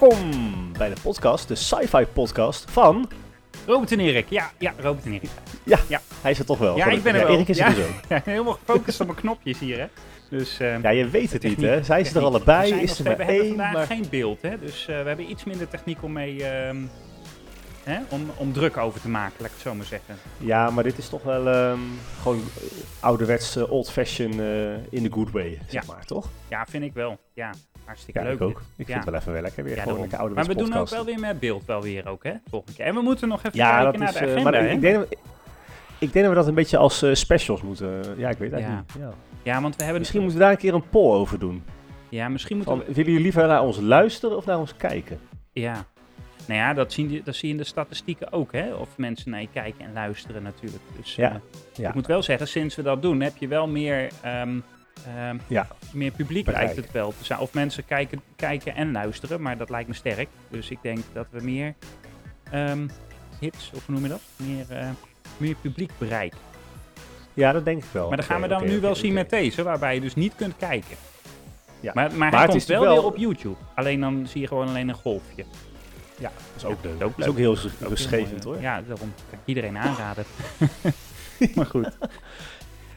Welkom bij de podcast, de sci-fi podcast van... Robert en Erik. Ja, ja, Robert en Erik. Hij is er toch wel. Ja, ik ben er wel. Erik is er Ja. dus ook. Ja, helemaal gefocust op mijn knopjes hier, hè. Dus, ehm, Ja, je weet het niet, hè? Zijn ze er allebei? Is er maar we hebben één? vandaag Maar... geen beeld, hè. Dus eh, we hebben iets minder techniek om mee... ehm, hè, om, om druk over te maken, laat ik het zo maar zeggen. Ja, maar dit is toch wel ehm, gewoon ouderwets old-fashioned eh, in the good way, zeg maar, toch? Ja, vind ik wel. Ja, hartstikke Ja, leuk. ik ook. dit. Ik vind het wel even wel lekker weer. Gewoon daarom. lekker Maar we doen ook wel weer met beeld wel weer ook, hè. Volgende keer. En we moeten nog even kijken dat naar is... de eh, agenda, maar ik denk, dat we, ik denk dat we dat een beetje als eh, specials moeten... Ja, ik weet het eigenlijk niet. Ja. Ja, want we hebben... Misschien moeten we daar een keer een poll over doen. Ja, misschien moeten we... willen jullie liever naar ons luisteren of naar ons kijken? Ja. Nou ja, dat, zien dat zie je in de statistieken ook, hè. Of mensen naar je kijken en luisteren natuurlijk. Dus Ja, eh, ja. ik moet wel zeggen, sinds we dat doen, heb je wel meer, ehm, ehm, Ja. meer publiek Bereik. lijkt het wel te zijn. Of mensen kijken, kijken en luisteren, maar dat lijkt me sterk. Dus ik denk dat we meer ehm, hits, of hoe noem je dat? Meer, eh, meer publiek bereiken. Ja, dat denk ik wel. Maar dat gaan we dan nu wel zien met deze, waarbij je dus niet kunt kijken. Ja. Maar, maar, Maar hij het komt is wel, wel- weer op YouTube. Alleen dan zie je gewoon alleen een golfje. Ja, dat is ook leuk. Dat is ook heel rustgevend mooi, hoor. Ja, daarom kan ik iedereen aanraden. maar goed.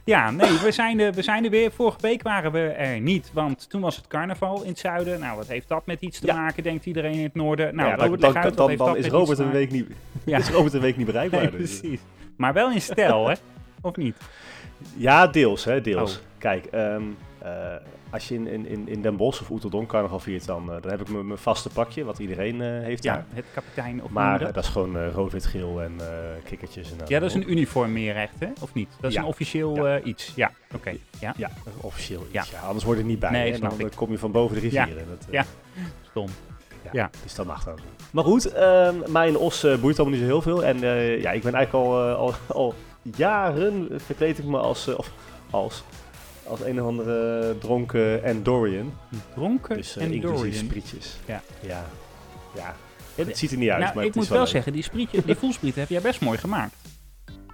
Ja, nee, we zijn, er, we zijn er weer. Vorige week waren we er niet, want toen was het carnaval in het zuiden. Nou, wat heeft dat met iets te Ja. maken, denkt iedereen in het noorden. Nou, ja, dan, Robert, dan, uit, dan, dan dat is Robert een week niet, Ja. is Robert een week niet bereikbaar. Nee, dus. precies. Maar wel in stijl, hè? Of niet? Ja, deels, hè, deels. Oh. Kijk, ehm, eh, als je in, in, in- Den Bosch of Oeteldonk carnaval viert, dan, eh, dan heb ik mijn mijn vaste pakje, wat iedereen eh, heeft Ja, daar. het kapitein of Maar dat? dat is gewoon rood, wit, geel en kikkertjes. En, Ja, dat is een uniform meer echt, hè? Of niet? Dat is Ja. een officieel Ja. iets. Ja, oké. Ja, Ja, officieel iets. Ja. anders wordt het niet bij. Nee, snap dan ik. kom je van boven de rivier. Ja. en Dat, Ja. stom. Ja, Ja. Dus dat mag dan. Maar goed, ehm mij en Os boeit allemaal niet zo heel veel. En ja, ik ben eigenlijk al, al, al jaren verkleed ik me als, of als, als een of andere dronken Endorian. Dronken Dus eh, en inclusief Dorian. sprietjes. Ja. Ja. ja. Ja, Het ziet er niet uit, nou, maar ik het moet is wel zeggen, die, sprietje, die voelspriet heb jij best mooi gemaakt.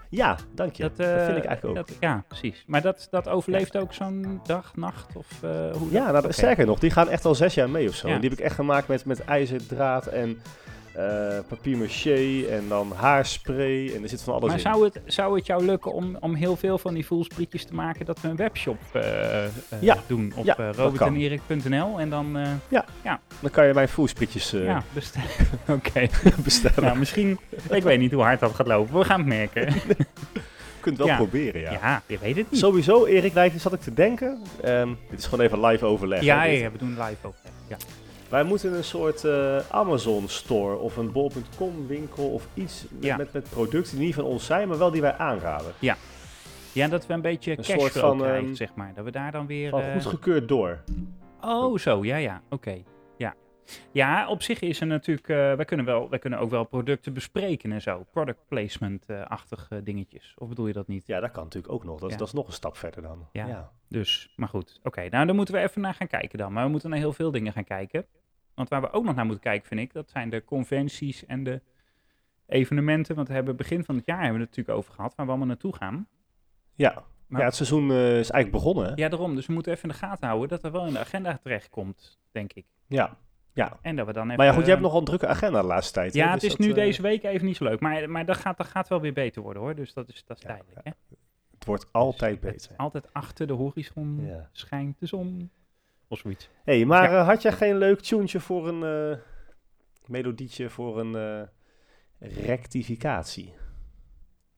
Ja, dank je. Dat, eh, vind ik eigenlijk ook. dat- ja, precies. Maar dat, dat overleeft ook zo'n dag, nacht of eh, hoe? ja, nou, Oké. sterker nog, die gaan echt al zes jaar mee of zo. Ja. En die heb ik echt gemaakt met, met ijzerdraad en eh papier maché en dan haarspray. En er zit van alles Maar in. zou het, zou het jou lukken om, om heel veel van die voelsprietjes te maken dat we een webshop eh, eh, Ja. doen op Ja, ja, robertenerik.nl en dan eh, Dan kan je mijn voelsprietjes eh, ja, bestellen. Oké, bestellen. nou misschien, ik weet niet hoe hard dat gaat lopen, we gaan het merken. Je kunt wel Ja. proberen, ja. Ja, je weet het niet. Sowieso, Erik, daar zat ik te denken. Ehm, dit is gewoon even live overleg. Ja, hè, ja, ja, we doen live ook. Ja. Wij moeten een soort eh, Amazon store of een bol.com winkel of iets met, Ja. met, met producten die niet van ons zijn, maar wel die wij aanraden. ja, dat we een beetje Een soort van, krijgen, ehm, zeg maar. Dat we daar dan weer... Van eh, goedgekeurd door. Oh, zo, ja, ja, oké. Ja. ja, op zich is er natuurlijk, eh wij, kunnen wel, wij kunnen ook wel producten bespreken en zo. Product placement-achtige dingetjes. Of bedoel je dat niet? Ja, dat kan natuurlijk ook nog. Dat, is- Ja. dat is nog een stap verder dan. Ja. ja. Dus, maar goed. Oké, nou dan moeten we even naar gaan kijken dan. Maar we moeten naar heel veel dingen gaan kijken. Want waar we ook nog naar moeten kijken, vind ik, dat zijn de conventies en de evenementen. Want we hebben begin van het jaar hebben we het natuurlijk over gehad, waar we allemaal naartoe gaan. Ja. Maar- ja, het seizoen eh, is eigenlijk begonnen. Hè? Ja, daarom. Dus we moeten even in de gaten houden dat er wel in de agenda terechtkomt, denk ik. Ja. ja. En dat we dan even... Maar ja, goed, je hebt nogal een drukke agenda de laatste tijd. hè? Ja, Dus het is dat, nu eh, deze week even niet zo leuk. Maar, maar dat, gaat, dat gaat wel weer beter worden hoor. Dus dat is, dat is Ja, ja. Hè? Het wordt altijd Dus beter. Altijd achter de horizon schijnt de zon. Of zoiets. hey, maar Ja. eh, had jij geen leuk tuentje voor een eh, melodietje voor een eh, rectificatie?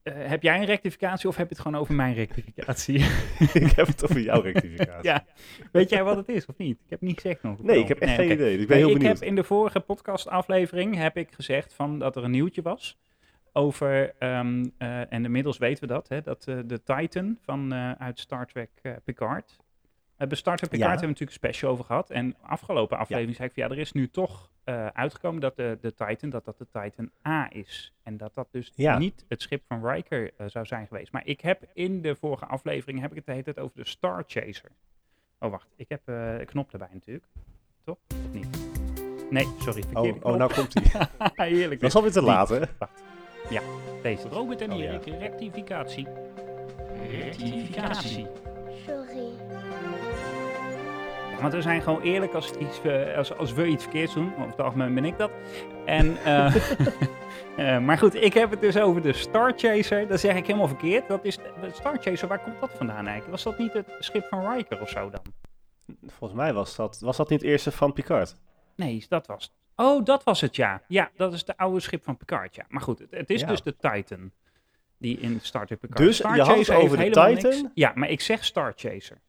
Heb jij een rectificatie of heb je het gewoon over mijn rectificatie? ik heb het over jouw rectificatie. ja. Weet jij wat het is of niet? Ik heb niet gezegd nog. Nee, ik heb echt geen idee. Dus ik ben Nee, heel ik benieuwd. heb in de vorige podcastaflevering heb ik gezegd van dat er een nieuwtje was over, ehm, eh, en inmiddels weten we dat, hè, dat de Titan van, uit Star Trek Picard. Bij Star Trek Picard Ja. hebben we natuurlijk een special over gehad. En afgelopen aflevering zei ik van ja, er is nu toch eh, uitgekomen dat de, de Titan, dat dat de Titan A is. En dat dat dus Ja. niet het schip van Riker eh, zou zijn geweest. Maar ik heb in de vorige aflevering heb ik het de hele tijd over de Star Chaser. Oh wacht, ik heb eh, een knop erbij natuurlijk. Toch? Of niet? Nee, sorry, verkeerde Oh, knop. oh, nou komt hij. Heerlijk. Dat is alweer te laat, hè? Deze. Robert en Oh, ja. Erik, rectificatie. Rectificatie. Sorry. Want we zijn gewoon eerlijk als, iets, eh, als, als we iets verkeerds doen. Over het algemeen ben ik dat. En, eh, eh, maar goed, ik heb het dus over de Star Chaser. Dat zeg ik helemaal verkeerd. Dat is de, Star Chaser, waar komt dat vandaan eigenlijk? Was dat niet het schip van Riker of zo dan? Volgens mij was dat, was dat niet het eerste van Picard. Nee, dat was Oh, dat was het, ja. Ja, dat is de oude schip van Picard, ja. Maar goed, het, het is Ja. dus de Titan die in Star Trek Picard... Dus Star je had het over de Titan? niks- Ja, maar ik zeg Star Chaser.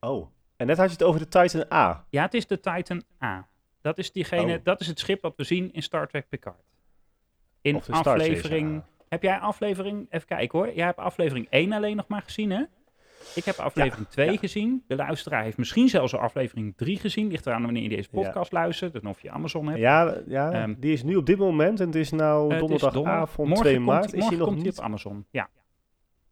Oh. En net had je het over de Titan A. Ja, het is de Titan A. Dat is, diegene, Oh. dat is het schip wat we zien in Star Trek Picard. In Of de aflevering... Heb jij aflevering... Even kijken hoor. Jij hebt aflevering 1 alleen nog maar gezien, hè? Ik heb aflevering 2 ja. gezien. De luisteraar heeft misschien zelfs al aflevering 3 gezien. Ligt eraan wanneer je deze Ja. podcast luistert. En of je Amazon hebt. Ja, ja Ehm, die is nu op dit moment en het is nou is donderdagavond Morgen 2 komt maart. is hij morgen nog komt niet? op Amazon. Ja,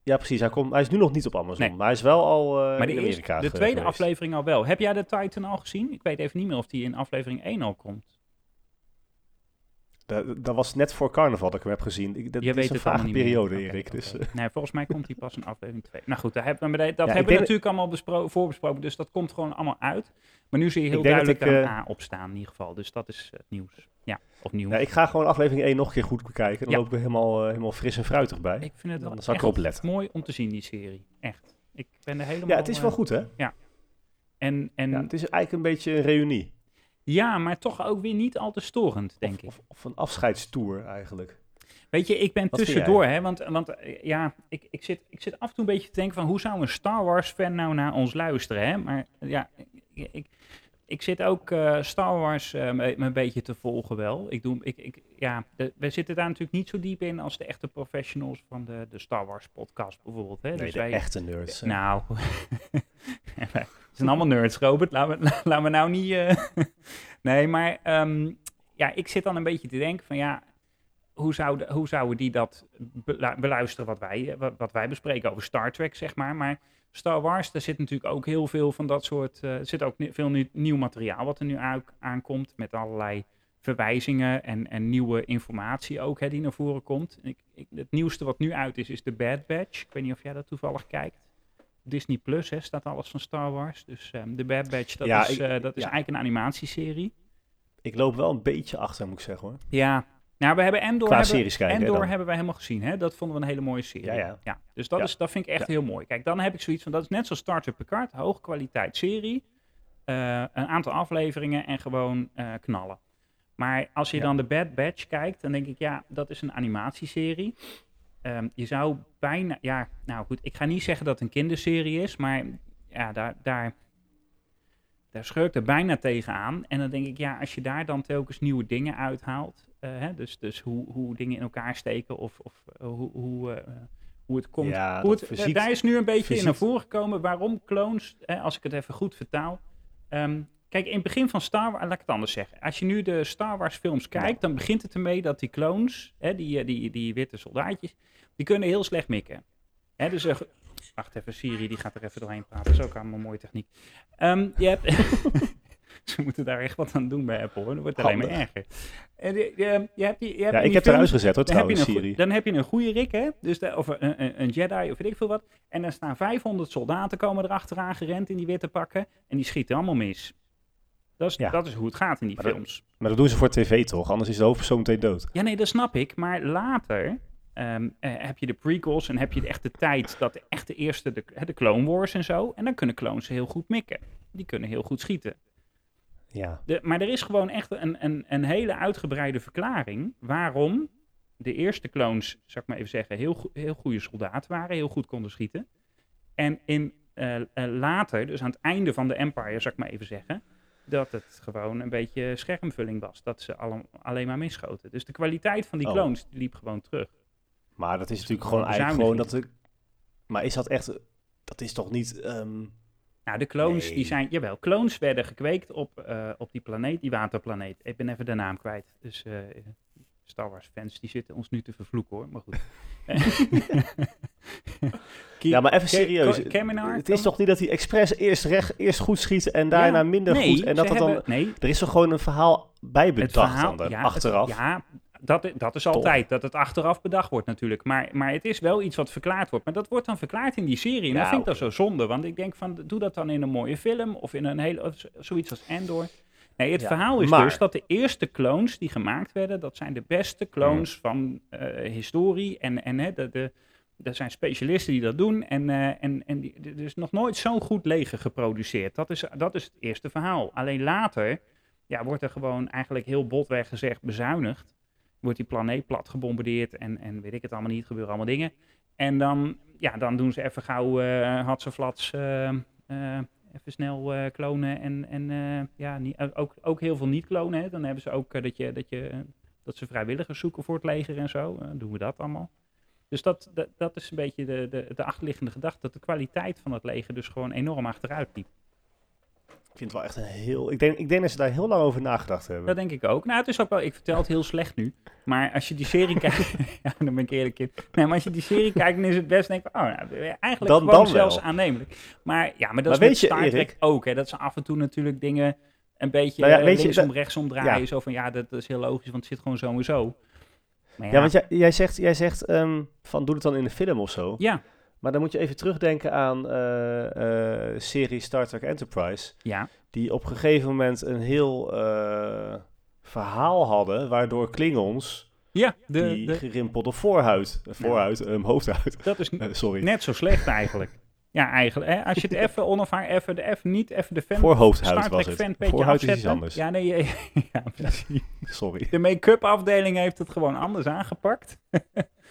Ja, precies. Hij, komt, hij is nu nog niet op Amazon. Nee. Maar hij is wel al eh maar de, in eerste, de tweede geweest. aflevering al wel. Heb jij de Titan al gezien? Ik weet even niet meer of die in aflevering 1 al komt. Dat, dat was net voor carnaval dat ik hem heb gezien. Ik, dat Je is weet een vage meer. periode, Oké, Erik. Dus, eh, Nee, volgens mij komt die pas in aflevering 2. Nou goed, daar hebben we, dat hebben we natuurlijk allemaal bespro- voorbesproken, dus dat komt gewoon allemaal uit. Maar nu zie je heel dat duidelijk ik, een A opstaan in ieder geval, dus dat is het nieuws. Ja, of nieuws. ja, ik ga gewoon aflevering 1 nog een keer goed bekijken. Dan Ja. loop ik er helemaal, eh, helemaal fris en fruitig bij. Ik vind het wel zal ik erop letten. mooi om te zien, die serie. Echt. Ik ben er helemaal... Ja, het is wel eh, goed, hè? En, en Ja, het is eigenlijk een beetje een reunie. Ja, maar toch ook weer niet al te storend, denk of, ik. Of, of een afscheidstoer, eigenlijk. Weet je, ik ben Wat tussendoor, hè, want, want eh, ja, ik, ik, zit, ik zit af en toe een beetje te denken van hoe zou een Star Wars fan nou naar ons luisteren, hè? Maar ja, ik, ik, ik zit ook eh, Star Wars eh, me, me een beetje te volgen wel. Ik doe, ik, ik, ja, de- we zitten daar natuurlijk niet zo diep in als de echte professionals van de, de Star Wars podcast bijvoorbeeld. Hè? Nee, dus de wij, echte nerds. hè. Nou, zijn allemaal nerds, Robert. Laat me, laat me nou niet... eh, nee, maar ehm, ja, ik zit dan een beetje te denken van ja, hoe, zouden hoe zouden die dat belu- beluisteren wat wij, eh, wat, wij bespreken over Star Trek, zeg maar. Maar Star Wars, daar zit natuurlijk ook heel veel van dat soort... eh, er zit ook veel nieuw, nieuw materiaal wat er nu aan- aankomt met allerlei verwijzingen en, en nieuwe informatie ook hè, die naar voren komt. Ik, het nieuwste wat nu uit is, is de Bad Batch. Ik weet niet of jij dat toevallig kijkt. Disney Plus hè, staat alles van Star Wars. Dus ehm, de Bad Batch, dat Ja, is, ik- eh, dat is eigenlijk een animatieserie. Ik loop wel een beetje achter, moet ik zeggen, hoor. Ja, nou, we hebben Endor, Qua hebben, kijken, Endor hebben we helemaal gezien. Hè? Dat vonden we een hele mooie serie. Ja, ja. dus dat, is, dat vind ik echt heel mooi. Kijk, dan heb ik zoiets van, dat is net zoals Star Trek Picard, hoge kwaliteit serie. eh, een aantal afleveringen en gewoon eh, knallen. Maar als je dan de Bad Batch kijkt, dan denk ik, ja, dat is een animatieserie. Ehm, je zou bijna, ja, nou goed, ik ga niet zeggen dat het een kinderserie is, maar ja, daar, daar, daar scheur ik er bijna tegenaan. En dan denk ik, ja, als je daar dan telkens nieuwe dingen uithaalt, eh, hè, dus, dus hoe, hoe dingen in elkaar steken of, of eh, hoe, hoe, eh, hoe het komt. Ja, hoe het, fysiek- daar is nu een beetje in naar voren gekomen waarom clones, eh, als ik het even goed vertaal. Ehm, kijk, in het begin van Star Wars, laat ik het anders zeggen. Als je nu de Star Wars films kijkt, dan begint het ermee dat die clones, hè, die, eh, die, die witte soldaatjes, die kunnen heel slecht mikken. Hè, dus, eh, wacht even, Siri, die gaat er even doorheen praten. Dat is ook allemaal mooie techniek. Ehm, je hebt... Ze moeten daar echt wat aan doen bij Apple, hoor. Dat wordt alleen maar erger. En je, je, je hebt, die- je hebt Ja, ik heb eruit gezet, hoor, dan heb, je trouwens, Siri. dan heb je een goede Rick, hè? Dus de, of een, een, een Jedi of weet ik veel wat. En dan staan 500 soldaten komen erachteraan gerend in die witte pakken. En die schieten allemaal mis. Dat is, Ja. dat is hoe het gaat in die Maar dat- films. Maar dat doen ze voor tv, toch? Anders is de hoofdpersoon meteen dood. Ja, nee, dat snap ik. Maar later ehm, eh, heb je de prequels en heb je de echte tijd dat de echte eerste, de, de Clone Wars en zo. En dan kunnen clones heel goed mikken. Die kunnen heel goed schieten. Ja. De, maar er is gewoon echt een, een, een hele uitgebreide verklaring waarom de eerste clones, zou ik maar even zeggen, heel, go- heel goede soldaten waren, heel goed konden schieten. En in, eh, eh, later, dus aan het einde van de Empire, zou ik maar even zeggen, dat het gewoon een beetje schermvulling was. Dat ze alle, alleen maar misschoten. Dus de kwaliteit van die Oh. clones liep gewoon terug. Maar dat is natuurlijk gewoon eigenlijk gewoon dat... De, maar is dat echt... Dat is toch niet... ehm, Nou, de clones Nee. die zijn, jawel, clones werden gekweekt op, eh, op die planeet, die waterplaneet. Ik ben even de naam kwijt. Dus eh, Star Wars fans, die zitten ons nu te vervloeken hoor, maar goed. Ja, maar even serieus. Het is toch niet dat hij expres eerst, recht, eerst goed schiet en daarna Ja, minder nee, goed? En dat dat dan... nee, Er is toch gewoon een verhaal bij bedacht verhaal, dan, ja, achteraf? Het, ja, dat, dat is altijd, dat het achteraf bedacht wordt natuurlijk. Maar, maar het is wel iets wat verklaard wordt. Maar dat wordt dan verklaard in die serie. En dat vind ik dan zo zonde. Want ik denk van, doe dat dan in een mooie film. Of in een hele, zoiets als Endor. Nee, het Ja, verhaal is maar- dus dat de eerste clones die gemaakt werden, dat zijn de beste clones van eh, historie. En, en hè, de, de, er zijn specialisten die dat doen. En, eh, en, en die, er is nog nooit zo'n goed leger geproduceerd. Dat is, dat is het eerste verhaal. Alleen later ja, wordt er gewoon eigenlijk heel botweg gezegd bezuinigd. Wordt die planeet plat gebombardeerd en, en weet ik het allemaal niet, gebeuren allemaal dingen. En dan, ja, dan doen ze even gauw uh, uh, uh, even snel uh, klonen en, en uh, ja, niet, ook, ook heel veel niet klonen. Hè. Dan hebben ze ook dat, je, dat, je, dat ze vrijwilligers zoeken voor het leger en zo. Uh, doen we dat allemaal. Dus dat, dat, dat is een beetje de, de, de achterliggende gedachte, dat de kwaliteit van het leger dus gewoon enorm achteruit liep. Ik vind het wel echt een heel... Ik denk, ik denk dat ze daar heel lang over nagedacht hebben. Dat denk ik ook. Nou, het is ook wel... Ik vertel het heel slecht nu. Maar als je die serie kijkt... ja, dan ben ik eerlijk in. Nee, maar als je die serie kijkt, dan is het best... Denk ik, oh, nou, eigenlijk Dan- gewoon dan zelfs wel. aannemelijk. Maar ja, maar dat Maar is weet met Star Trek ook. Hè, dat ze af en toe natuurlijk dingen een beetje Nou ja, eh, weet je, linksom, rechtsom draaien. ja. Zo van, ja, dat, is heel logisch, want het zit gewoon zo en zo. Maar Ja, want jij, jij zegt, jij zegt ehm, van doe het dan in de film of zo. Ja, Maar dan moet je even terugdenken aan eh eh serie Star Trek Enterprise. ja. Die op een gegeven moment een heel eh, verhaal hadden. Waardoor Klingons Ja, de, die de, gerimpelde voorhuid, voorhuid, ehm, hoofdhuid, dat is sorry, net zo slecht eigenlijk. Ja, eigenlijk. Hè? Als je het even onafhankelijk, even, de, even niet even de fan, voorhoofdhuid was het. Voorhuid is iets anders, Ja, nee, ja, precies. sorry. De make-up afdeling heeft het gewoon anders aangepakt.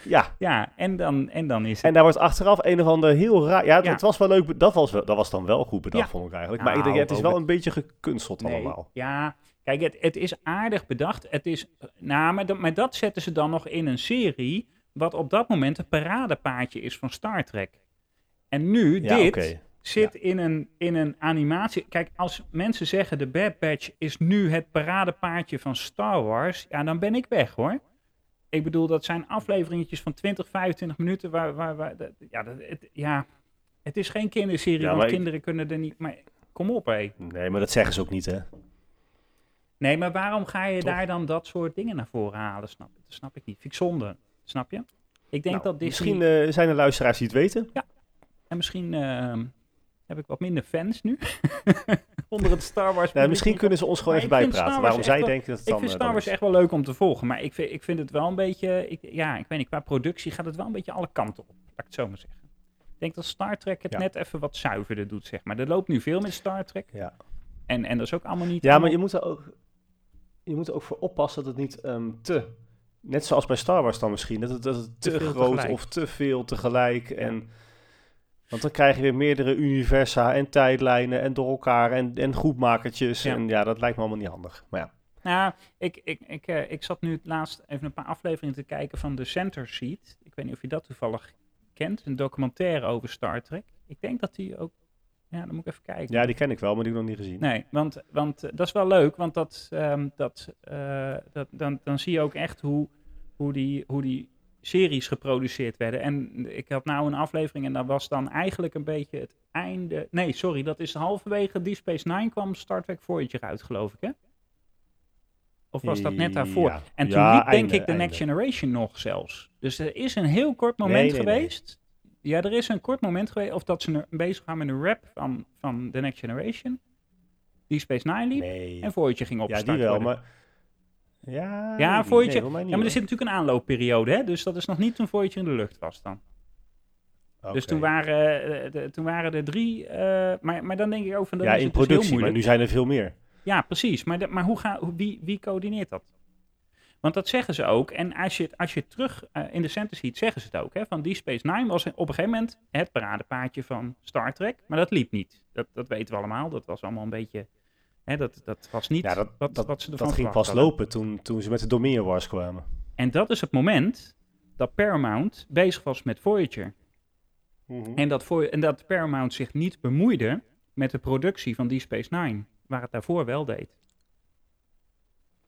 Ja, Ja, en dan, en dan is het... en daar wordt achteraf een of ander heel raar... Ja, het, Ja. het was wel leuk, dat was, wel- dat was dan wel goed bedacht, Ja. vond ik eigenlijk. Maar ik Nou, denk, het is wel het- een beetje gekunsteld Nee, allemaal. Ja, kijk, het, het is aardig bedacht. Het is, nou, maar, dat, maar dat zetten ze dan nog in een serie... wat op dat moment het paradepaadje is van Star Trek. En nu, Ja, dit zit in, een, in een animatie... Kijk, als mensen zeggen de Bad Batch is nu het paradepaadje van Star Wars... ja, dan ben ik weg, hoor. Ik bedoel, dat zijn afleveringetjes van 20, 25 minuten... waar, waar, waar dat- ja, dat, het, ja, het is geen kinderserie, Ja, want ik- kinderen kunnen er niet... Maar kom op, hé. Nee, maar dat zeggen ze ook niet, hè? Nee, maar waarom ga je daar dan dat soort dingen naar voren halen? Snap, dat snap ik niet. Vind ik zonde. Snap je? Ik denk Nou, dat Disney... Misschien eh, zijn er luisteraars die het weten. En misschien ehm, heb ik wat minder fans nu. Onder het Star Wars. Misschien kunnen ze ons gewoon Maar even ik bijpraten. Waarom zij wel- denken dat het Ik dan vind eh, Star Wars echt wel leuk om te volgen. Maar ik vind, ik vind het wel een beetje... Ik, ja, ik weet niet. Qua productie gaat het wel een beetje alle kanten op. Laat ik het zo maar zeggen. Ik denk dat Star Trek het Ja. net even wat zuiverder doet, zeg maar. Er loopt nu veel met Star Trek. Ja. En, en dat is ook allemaal niet... ja, maar je moet er ook, je moet er ook voor oppassen dat het niet ehm, te... Net zoals bij Star Wars dan misschien. Dat het, dat het te, groot tegelijk. of te veel tegelijk. En, want dan krijg je weer meerdere universa en tijdlijnen en door elkaar en, en groepmakertjes. Ja. En ja, dat lijkt me allemaal niet handig. Maar ja, Nou, ik, ik, ik, eh, ik zat nu het laatst even een paar afleveringen te kijken van The Center Seat. Ik weet niet of je dat toevallig kent. Een documentaire over Star Trek. Ik denk dat die ook... Ja, dan moet ik even kijken. ja, die ken ik wel, maar die heb ik nog niet gezien. Nee, want, want eh, dat is wel leuk, want dat, ehm, dat, eh, dat, dan, dan zie je ook echt hoe, hoe, die, hoe die series geproduceerd werden. En ik had nou een aflevering en dat was dan eigenlijk een beetje het einde... Nee, sorry, dat is halverwege Deep Space Nine kwam Star Trek Voyager uit, geloof ik, hè? Of was dat net daarvoor? Ja. En toen Ja, liep denk ik de. Next Generation nog zelfs. Dus er is een heel kort moment Nee, nee, nee. geweest. Ja, er is een kort moment geweest. Of dat ze bezig gaan met een rap van, van The Next Generation. Die Space Nine liep. En Voyager ging Ja, opstarten. die wel, worden. maar... Ja, Ja. Nee, Ja, maar er zit natuurlijk een aanloopperiode, hè? Dus dat is nog niet toen Voyager in de lucht was dan. Dus toen waren, eh, de, toen waren er drie... eh, maar, maar dan denk ik ook van... Dan Ja, is in het dus heel productie, maar nu zijn er veel meer. Ja, precies. Maar, de- maar hoe ga, wie, wie coördineert dat? Want dat zeggen ze ook. En als je, als je terug eh, in de center ziet, zeggen ze het ook. Hè, van die Space Nine was op een gegeven moment het paradepaadje van Star Trek. Maar dat liep niet. Dat, dat weten we allemaal. Dat was allemaal een beetje... Hè, dat, dat was niet Ja, dat, wat, dat, wat ze ervan dat ging pas hadden. lopen toen, toen ze met de Dominion Wars kwamen. En dat is het moment dat Paramount bezig was met Voyager. En dat, Voy- en dat Paramount zich niet bemoeide met de productie van Deep Space Nine, waar het daarvoor wel deed.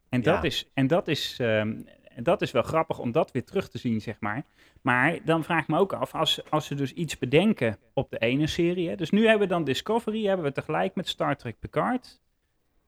En dat Ja. is, en dat is, ehm, dat is wel grappig om dat weer terug te zien, zeg maar. Maar dan vraag ik me ook af, als, als ze dus iets bedenken op de ene serie. Hè, dus nu hebben we dan Discovery, hebben we tegelijk met Star Trek Picard.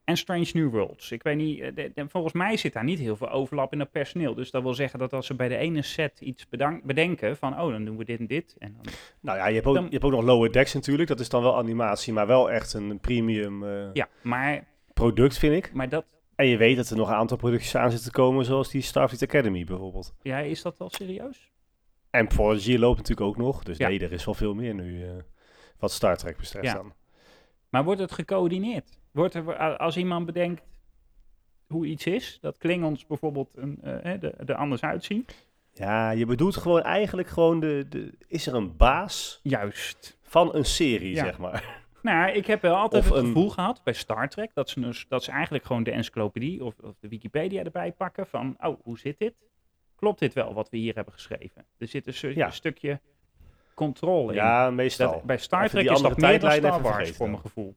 En Strange New Worlds. Ik weet niet, eh, de- de- volgens mij zit daar niet heel veel overlap in het personeel. Dus dat wil zeggen dat als ze bij de ene set iets bedenken van, oh, dan doen we dit en dit. En dan, Nou ja, je hebt, ook, Dan- je hebt ook nog Lower Decks natuurlijk. Dat is dan wel animatie, maar wel echt een premium eh, ja, maar, product, vind ik. maar dat, En je weet dat er nog een aantal producties aan zitten te komen, zoals die Starfleet Academy bijvoorbeeld. ja, is dat wel serieus? En Prodigy loopt natuurlijk ook nog. Dus Ja. nee, er is wel veel meer nu, eh, wat Star Trek betreft Ja. dan. Maar wordt het gecoördineerd? Wordt er, a- als iemand bedenkt hoe iets is, dat Klingons bijvoorbeeld een, eh, de, er anders uitzien. Ja, je bedoelt gewoon eigenlijk gewoon de, de... Is er een baas Juist. van een serie, Ja. zeg maar? Nou, ik heb wel altijd Of het een- gevoel gehad bij Star Trek dat ze, dus, dat ze eigenlijk gewoon de encyclopedie of, of de Wikipedia erbij pakken van, oh, hoe zit dit? Klopt dit wel wat we hier hebben geschreven? Er zit een, su- Ja. een stukje controle in. Ja, meestal. Dat, bij Star Even Trek is dat meer dan tijdlijn Star even Wars vergeten voor mijn gevoel.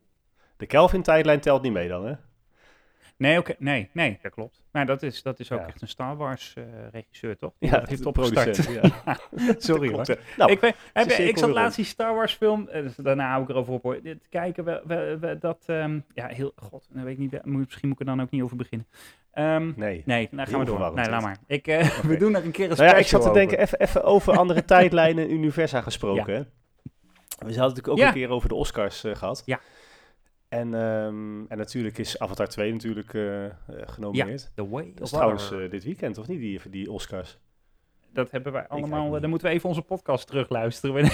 De Kelvin-tijdlijn telt niet mee dan, hè? Nee, oké, nee, nee, dat klopt. Maar dat is, dat is ook Ja. echt een Star Wars eh, regisseur, toch? Die Ja, dat heeft de opgestart. ja. Sorry hoor. Nou, ik, weet, heb, ik zat laatst die Star Wars film, eh, dus daarna hou ik erover op hoor, dit kijken, we, we, we- dat, ehm, ja, heel, god, dan weet ik niet, misschien moet ik er dan ook niet over beginnen. Ehm, nee. nee, dan gaan we door. Nee, laat maar. Ik, eh, we doen er een keer een Nou ja, ik zat te over. denken, even, even over andere tijdlijnen en universa gesproken. We hadden natuurlijk ook Ja. een keer over de Oscars eh, gehad. Ja. En, ehm, en natuurlijk is Avatar 2 natuurlijk eh, eh, genomineerd. The Way Dat is of trouwens eh, dit weekend, of niet, die, die Oscars? dat hebben wij allemaal, dan moeten we even onze podcast terugluisteren.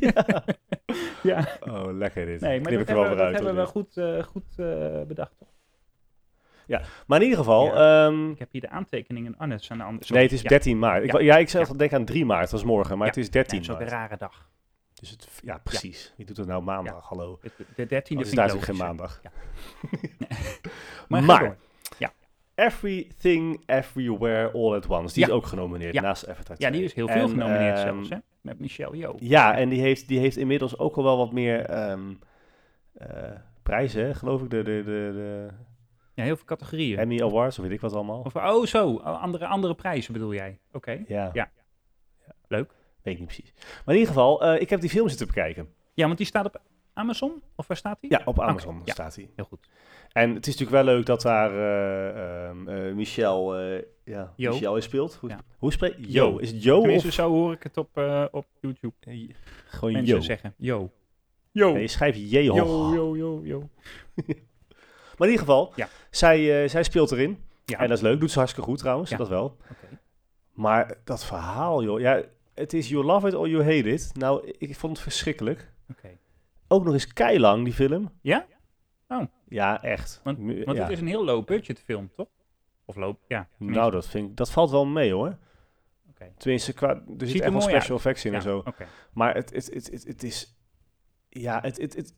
ja. ja, Oh, lekker dit. nee, maar Knip dat er hebben, dat uit. hebben we goed, eh, goed eh, bedacht, toch? dit. Maar in ieder geval, ehm, Ik heb hier de aantekeningen. Oh, nee, zijn de andere. nee, het is ja. 13 maart. Ik, Ja. ja, ik zelf Ja. denk aan 3 maart, dat is morgen, maar Ja. het is Nee, 13 dat is ook een maart. rare dag. Dus het, ja, precies. Wie doet het nou maandag? Hallo. De 13e Dat is vind ik daar natuurlijk geen maandag. Maar, ga Maar- door. Everything, Everywhere, All at Once. Die Ja. is ook genomineerd Ja. naast Avatar Ja, 2. die is heel veel En, genomineerd ehm, zelfs, hè? Met Michelle Yeoh. Ja, en die heeft, die heeft inmiddels ook al wel wat meer ehm, eh, prijzen, geloof ik. De, de, de, de Ja, heel veel categorieën. Emmy Awards, of weet ik wat allemaal. Of, oh, zo. Andere, andere prijzen bedoel jij? Oké. ja. Ja. Leuk. Weet ik niet precies. Maar in ieder geval, eh, ik heb die film zitten bekijken. Ja, want die staat op Amazon? Of waar staat die? Ja, op Amazon ja. staat hij. Heel goed. En het is natuurlijk wel leuk dat daar eh, Michel, ja, Jo. Michel in speelt. Hoe, Ja. hoe spreekt Jo. Jo? Is het Jo Tenminste, of zo hoor ik het op, op YouTube. gewoon Mensen Jo? zeggen, yo. Yo. Nee, je schrijft Jeho. yo, yo, yo, yo. Maar in ieder geval, Ja. zij, zij speelt erin. Ja, En dat is leuk. Doet ze hartstikke goed trouwens, Ja. dat wel. oké. Maar dat verhaal, joh. Ja, het is you love it or you hate it. Nou, ik vond het verschrikkelijk. Oké. Ook nog eens keilang, die film. Ja? Oh. Ja, echt. Want- Want ja. het is een heel low budget film, toch? Of low, ja. tenminste. Nou, dat, vind ik, dat valt wel mee, hoor. Oké. Tenminste, qua, er zit er echt wel special effects in Ja, en zo. Oké. Maar het, het, het, het, het is... Ja, het... het, het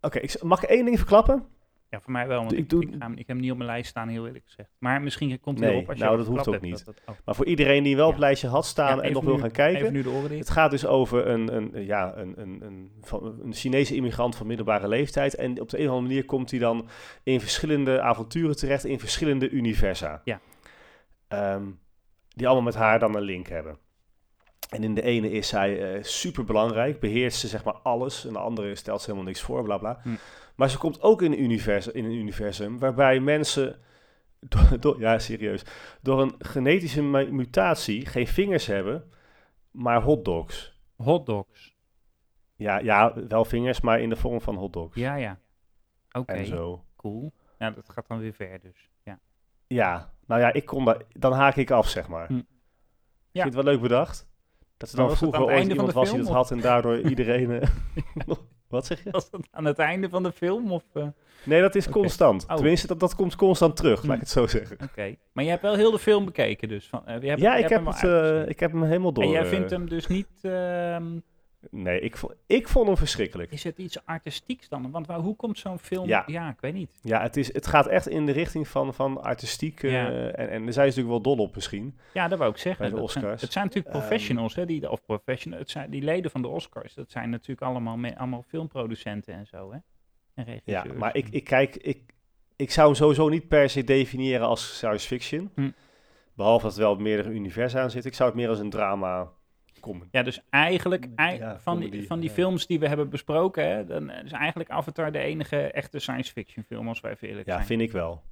Oké, mag ik één ding verklappen? Ja, voor mij wel, want Ik ik, doe- ik, ga hem- ik heb hem niet op mijn lijst staan, heel eerlijk gezegd. Maar misschien komt hij Nee, erop als je nou, dat hoeft ook hebt, niet. dat- dat- oh. Maar voor iedereen die wel op het lijstje had staan en nog wil gaan kijken... Even nu de oren. Het gaat dus over een, een, ja, een, een, een, van, een Chinese immigrant van middelbare leeftijd. En op de een of andere manier komt hij dan in verschillende avonturen terecht, in verschillende universa. Ja. Ehm, die allemaal met haar dan een link hebben. En in de ene is zij eh super belangrijk, beheerst ze zeg maar alles. En de andere stelt ze helemaal niks voor, bla bla. Hm. Maar ze komt ook in een, universum, in een universum waarbij mensen, door, door- ja serieus, door een genetische mu- mutatie geen vingers hebben, maar hotdogs. Hotdogs. Ja, ja, wel vingers, maar in de vorm van hotdogs. Ja, ja. Oké, En zo. cool. Ja, dat gaat dan weer ver dus. Ja. Ja, nou ja, ik kon daar, dan haak ik af, zeg maar. Hm. Ja. vind het wel leuk bedacht. Dat er Maar dan het vroeger ooit iemand was die dat had en daardoor iedereen... Wat zeg je? Was dat aan het einde van de film? Of, eh, Nee, dat is constant. Oh. Tenminste, dat, dat komt constant terug, Hm. laat ik het zo zeggen. Oké. Maar je hebt wel heel de film bekeken dus. Van, eh, je hebt, ja, je ik hebt heb, hem het, eh, ik heb hem helemaal door. En jij vindt hem dus niet... Nee, ik vond, ik vond hem verschrikkelijk. is het iets artistieks dan? Want waar, hoe komt zo'n film... Ja. ik weet niet. Ja, het, is, het gaat echt in de richting van, van artistiek. eh, Ja. en, en daar zijn ze natuurlijk wel dol op misschien. Ja, dat wou ik zeggen. Bij de zijn- Oscars. het zijn natuurlijk Ehm, professionals, hè, die, of professionals, het zijn die leden van de Oscars. Dat zijn natuurlijk allemaal, me- allemaal filmproducenten en zo, hè? En Ja, regisseurs. maar ik, ik kijk, ik, ik zou hem sowieso niet per se definiëren als science fiction. Hm. Behalve dat er wel meerdere universa aan zitten. Ik zou het meer als een drama Ja, dus eigenlijk ei- Ja, van, die, van die ja. films die we hebben besproken, hè, dan is eigenlijk Avatar de enige echte science fiction film, als wij even eerlijk Ja, zijn. vind ik wel.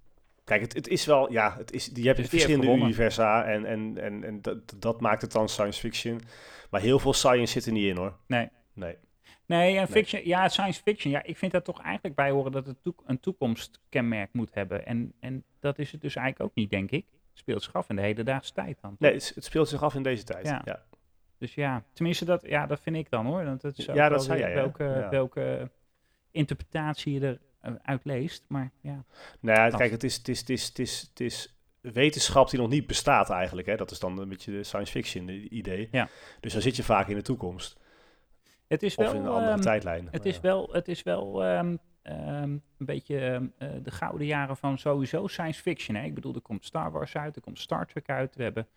Kijk, het, het is wel, ja, het is, die hebt Dus verschillende universa en, en, en, en dat, dat maakt het dan science fiction. Maar heel veel science zit er niet in hoor. Nee. Nee. Nee, en fiction, ja, science fiction, ja, ik vind daar toch eigenlijk bij horen dat het toek- een toekomstkenmerk moet hebben. En, en dat is het dus eigenlijk ook niet, denk ik. Het speelt zich af in de hedendaagse tijd dan. Nee, het, het speelt zich af in deze tijd. Ja. Ja. Dus ja, tenminste, dat, ja, dat vind ik dan hoor. Want het is Ja, dat zei jij, welke, Ja. welke interpretatie je eruit leest. Maar ja, Nou ja, kijk, het is, het, is, het, is, het, is, het is wetenschap die nog niet bestaat eigenlijk. Hè? Dat is dan een beetje de science fiction idee. Ja. Dus dan zit je vaak in de toekomst. het is Of wel... in een andere ehm, tijdlijn. Het is ja. wel, het is wel ehm, ehm, een beetje eh, de gouden jaren van sowieso science fiction. Hè? Ik bedoel, er komt Star Wars uit, er komt Star Trek uit. We hebben eh,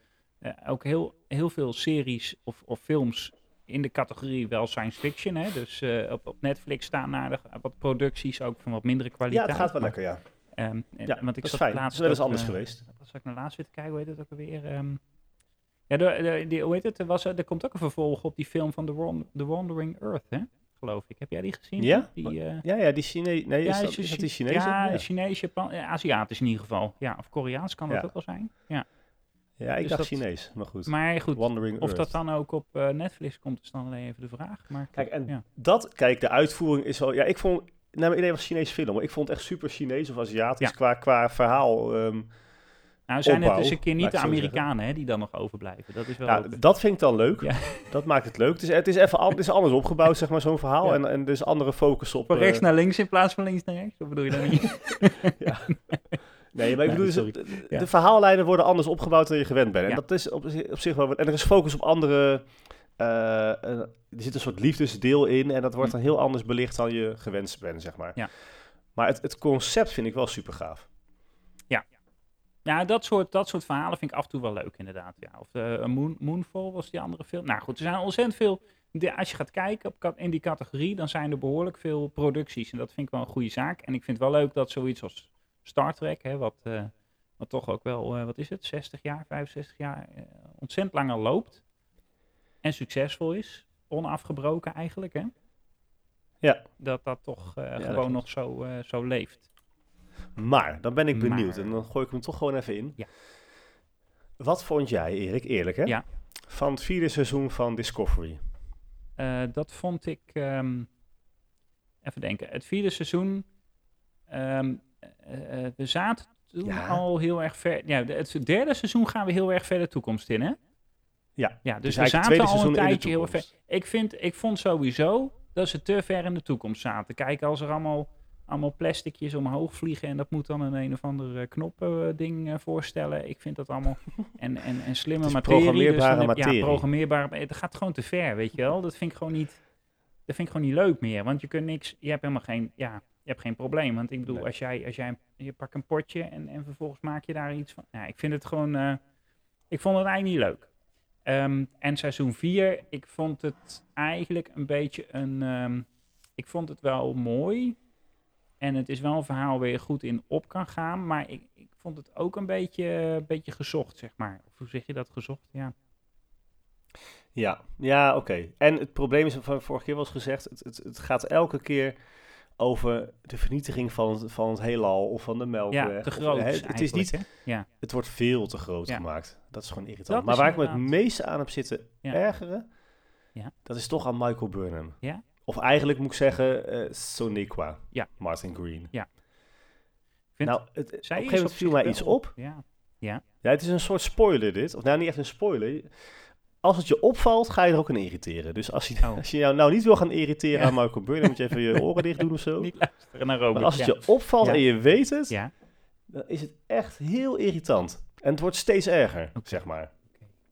ook heel, heel veel series of, of films in de categorie wel science fiction. Hè? Dus eh, op, op Netflix staan aardig wat producties, ook van wat mindere Ja, kwaliteit. het gaat wel lekker, ja. en- Ja, want ik dat is zat fijn. Laatst is wel eens ook, anders eh, geweest. Wat zat ik nou laatst weer te kijken? Hoe heet het ook alweer? Ehm, ja, de, de, hoe heet het? Er, was, er komt ook een vervolg op die film van The, Wan- The Wandering Earth, hè? geloof ik. Heb jij die gezien? Ja? Die, eh, Ja, ja, die Chinees. Nee, is, dat, is- is dat die Chinees? Ja, Chinees, Japan, eh, Aziatisch in ieder geval. Ja, of Koreaans kan dat Ja. ook wel zijn. Ja. Ja, ik Dus dacht dat- Chinees, maar goed. Maar goed, Wandering of Earth. dat dan ook op eh, Netflix komt, is dan alleen even de vraag. Maar Kijk, en ja. dat, kijk, de uitvoering is wel... Ja, ik vond... Nou, mijn idee was Chinees film, maar ik vond het echt super Chinees of Aziatisch Ja. qua, qua verhaal. ehm, nou, zijn het opbouw, dus een keer niet de. Amerikanen hè, die dan nog overblijven. Dat is wel ja, ook- dat vind ik dan leuk. Ja. Dat maakt het leuk. Het is, het is even het is anders opgebouwd, zeg maar, zo'n verhaal. Ja. En, en dus andere focus op... van rechts eh, naar links in plaats van links naar rechts. Of bedoel je dat niet? Nee, maar ik Nee, bedoel, dus, sorry. de, Ja. verhaallijnen worden anders opgebouwd dan je gewend bent. En Ja. dat is op, zi- op zich wel... En er is focus op andere... eh, eh, er zit een soort liefdesdeel in en dat wordt dan heel anders belicht dan je gewend bent, zeg maar. Hm. Ja. Maar het, het concept vind ik wel super gaaf. Ja, dat soort, dat soort verhalen vind ik af en toe wel leuk, inderdaad. Ja. Of eh, Moon, Moonfall was die andere film. Nou goed, er zijn ontzettend veel. de- als je gaat kijken op, in die categorie, dan zijn er behoorlijk veel producties. En dat vind ik wel een goede zaak. En ik vind het wel leuk dat zoiets als Star Trek, hè, wat, eh, wat toch ook wel, eh, wat is het, 60 jaar, 65 jaar, eh, ontzettend langer loopt. En succesvol is. Onafgebroken eigenlijk, hè? Ja. Dat dat toch gewoon nog zo, zo leeft. Maar, dan ben ik benieuwd Maar. en dan gooi ik hem toch gewoon even in. Ja. Wat vond jij, Erik, eerlijk hè? Ja. Van het vierde seizoen van Discovery. Dat vond ik. ehm, even denken. Het vierde seizoen. ehm, eh, eh, we zaten toen Ja. al heel erg ver. Ja, het derde seizoen gaan we heel erg ver de toekomst in, hè? Ja, Ja, dus, dus we zaten al een tijdje heel ver. Ik, vind, ik vond sowieso dat ze te ver in de toekomst zaten. Kijk, als er allemaal, allemaal plasticjes omhoog vliegen en dat moet dan een een of ander knoppending eh, voorstellen. Ik vind dat allemaal. En, en, en slimme is materie. programmeerbare dus heb- materie. Ja, programmeerbare. Het gaat gewoon te ver, weet je wel. Dat vind ik gewoon niet. Dat vind ik gewoon niet leuk meer. Want je kunt niks. Je hebt helemaal geen. Ja, je hebt geen probleem. Want ik bedoel, Nee. als jij, als jij een- je pakt een potje en, en vervolgens maak je daar iets van. Ja, ik vind het gewoon. eh, ik vond het eigenlijk niet leuk. Ehm, en seizoen 4, ik vond het eigenlijk een beetje een. ehm, ik vond het wel mooi. En het is wel een verhaal waar je goed in op kan gaan. Maar ik, ik vond het ook een beetje, een beetje gezocht, zeg maar. Of hoe zeg je dat gezocht? Ja. Ja, ja oké. En het probleem is, van vorige keer was gezegd, het, het, het gaat elke keer over de vernietiging van het, van het heelal of van de melkweg. Ja, te of- groot. hè, het, is niet, Hè? Ja. het wordt veel te groot Ja. gemaakt. Dat is gewoon irritant. Dat maar is waar ik me het meeste aan heb zitten Ja. ergeren, Ja. dat is toch aan Michael Burnham. Ja? Of eigenlijk moet ik zeggen, Soniqua. Ja. Martin Green. Ja. Nou, het, op een gegeven is moment op viel mij iets op. Ja. Ja, het is een soort spoiler dit. Of nou, niet echt een spoiler. Als het je opvalt, ga je er ook aan irriteren. Dus als je, Oh. als je jou nou niet wil gaan irriteren Ja. aan Michael Burnham, moet je even je oren dicht doen of zo. Niet luisteren naar Robert. Maar als het ja. je opvalt Ja. en je weet het, Ja. dan is het echt heel irritant. En het wordt steeds erger, zeg maar.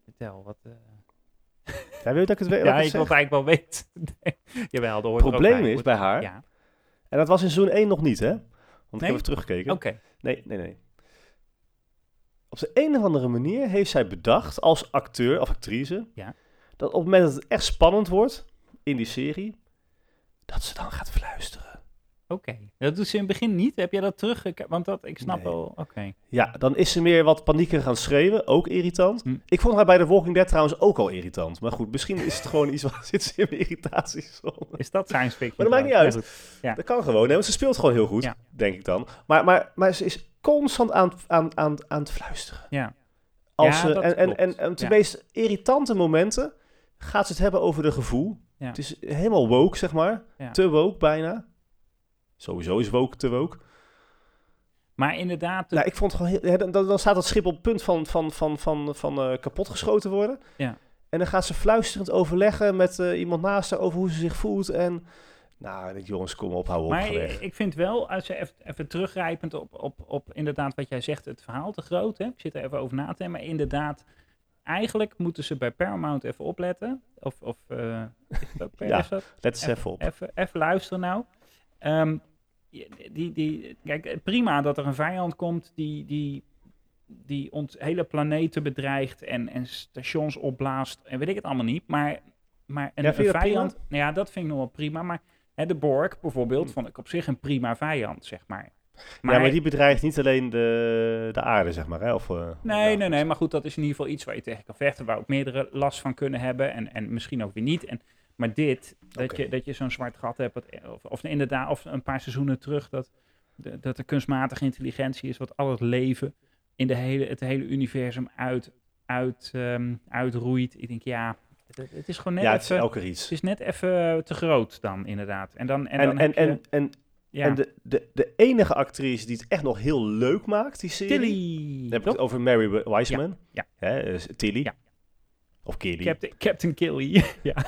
Vertel, wat... eh, Jij weet dat ik het weet. Ja, ik ik wil het eigenlijk wel weten. Jawel, dat hoort probleem bij. is bij haar, Ja, en dat was in seizoen 1 nog niet, hè? Want ik Nee? heb even teruggekeken. oké. Nee, nee, nee. Op de een of andere manier heeft zij bedacht, als acteur of actrice, Ja. dat op het moment dat het echt spannend wordt in die serie, dat ze dan gaat fluisteren. Oké. Dat doet ze in het begin niet. Heb jij dat teruggekeken? Want dat, ik snap Nee. wel. Oké. Ja, dan is ze meer wat panieker gaan schreeuwen. Ook irritant. Hm. Ik vond haar bij The Walking Dead trouwens ook al irritant. Maar goed, misschien is het gewoon iets wat zit ze in irritatieszone. Is dat science fiction? Maar dat maakt niet uit. Ja. Dat kan gewoon, want ze speelt gewoon heel goed, Ja. denk ik dan. Maar, maar, maar ze is constant aan, aan, aan, aan het fluisteren. Ja. Als Ja, ze, en, en, en, de Ja. meest irritante momenten gaat ze het hebben over de gevoel. Ja. Het is helemaal woke, zeg maar. Ja. Te woke bijna. Sowieso is woke te woke. Maar inderdaad, de- Nou, ik vond het gewoon heel... dan staat dat schip op het punt van, van, van, van, van eh, kapotgeschoten worden. Ja. En dan gaat ze fluisterend overleggen met eh, iemand naast haar over hoe ze zich voelt. En nou, ik denk, jongens, kom op, hou op, maar weg. ik vind wel, als je even, even teruggrijpend op, op, op inderdaad wat jij zegt, het verhaal te groot. Hè? Ik zit er even over na te denken. Maar inderdaad, eigenlijk moeten ze bij Paramount even opletten. Of, of het per, Ja. Let eens even op. Even, even luisteren nou. Ehm, die, die, kijk, prima dat er een vijand komt die, die, die ons hele planeten bedreigt en, en stations opblaast en weet ik het allemaal niet. Maar, maar een, Ja, een vijand, nou ja, dat vind ik nog wel prima. Maar hè, de Borg bijvoorbeeld Hm. vond ik op zich een prima vijand, zeg maar. ja, maar die bedreigt niet alleen de, de aarde, zeg maar. Hè? Of, eh, Nee, nee, nee, maar goed, dat is in ieder geval iets waar je tegen kan vechten, waar ook meerdere last van kunnen hebben en, en misschien ook weer niet. En, maar dit, dat je, dat je zo'n zwart gat hebt, wat, of, of inderdaad, of een paar seizoenen terug, dat, dat er kunstmatige intelligentie is wat al het leven in de hele, het hele universum uit, uit, ehm, uitroeit. Ik denk, ja, het, het is gewoon net Ja, het is even, elke iets. het is net even te groot dan, inderdaad. En dan, en, En, dan en, je- en, en, ja. en de, de, de enige actrice die het echt nog heel leuk maakt, die serie... Tilly, Dan heb ik het over Mary Wi- Wiseman. ja. Hè, is Tilly. Ja. Of Kelly. Captain, Captain Killy. ja.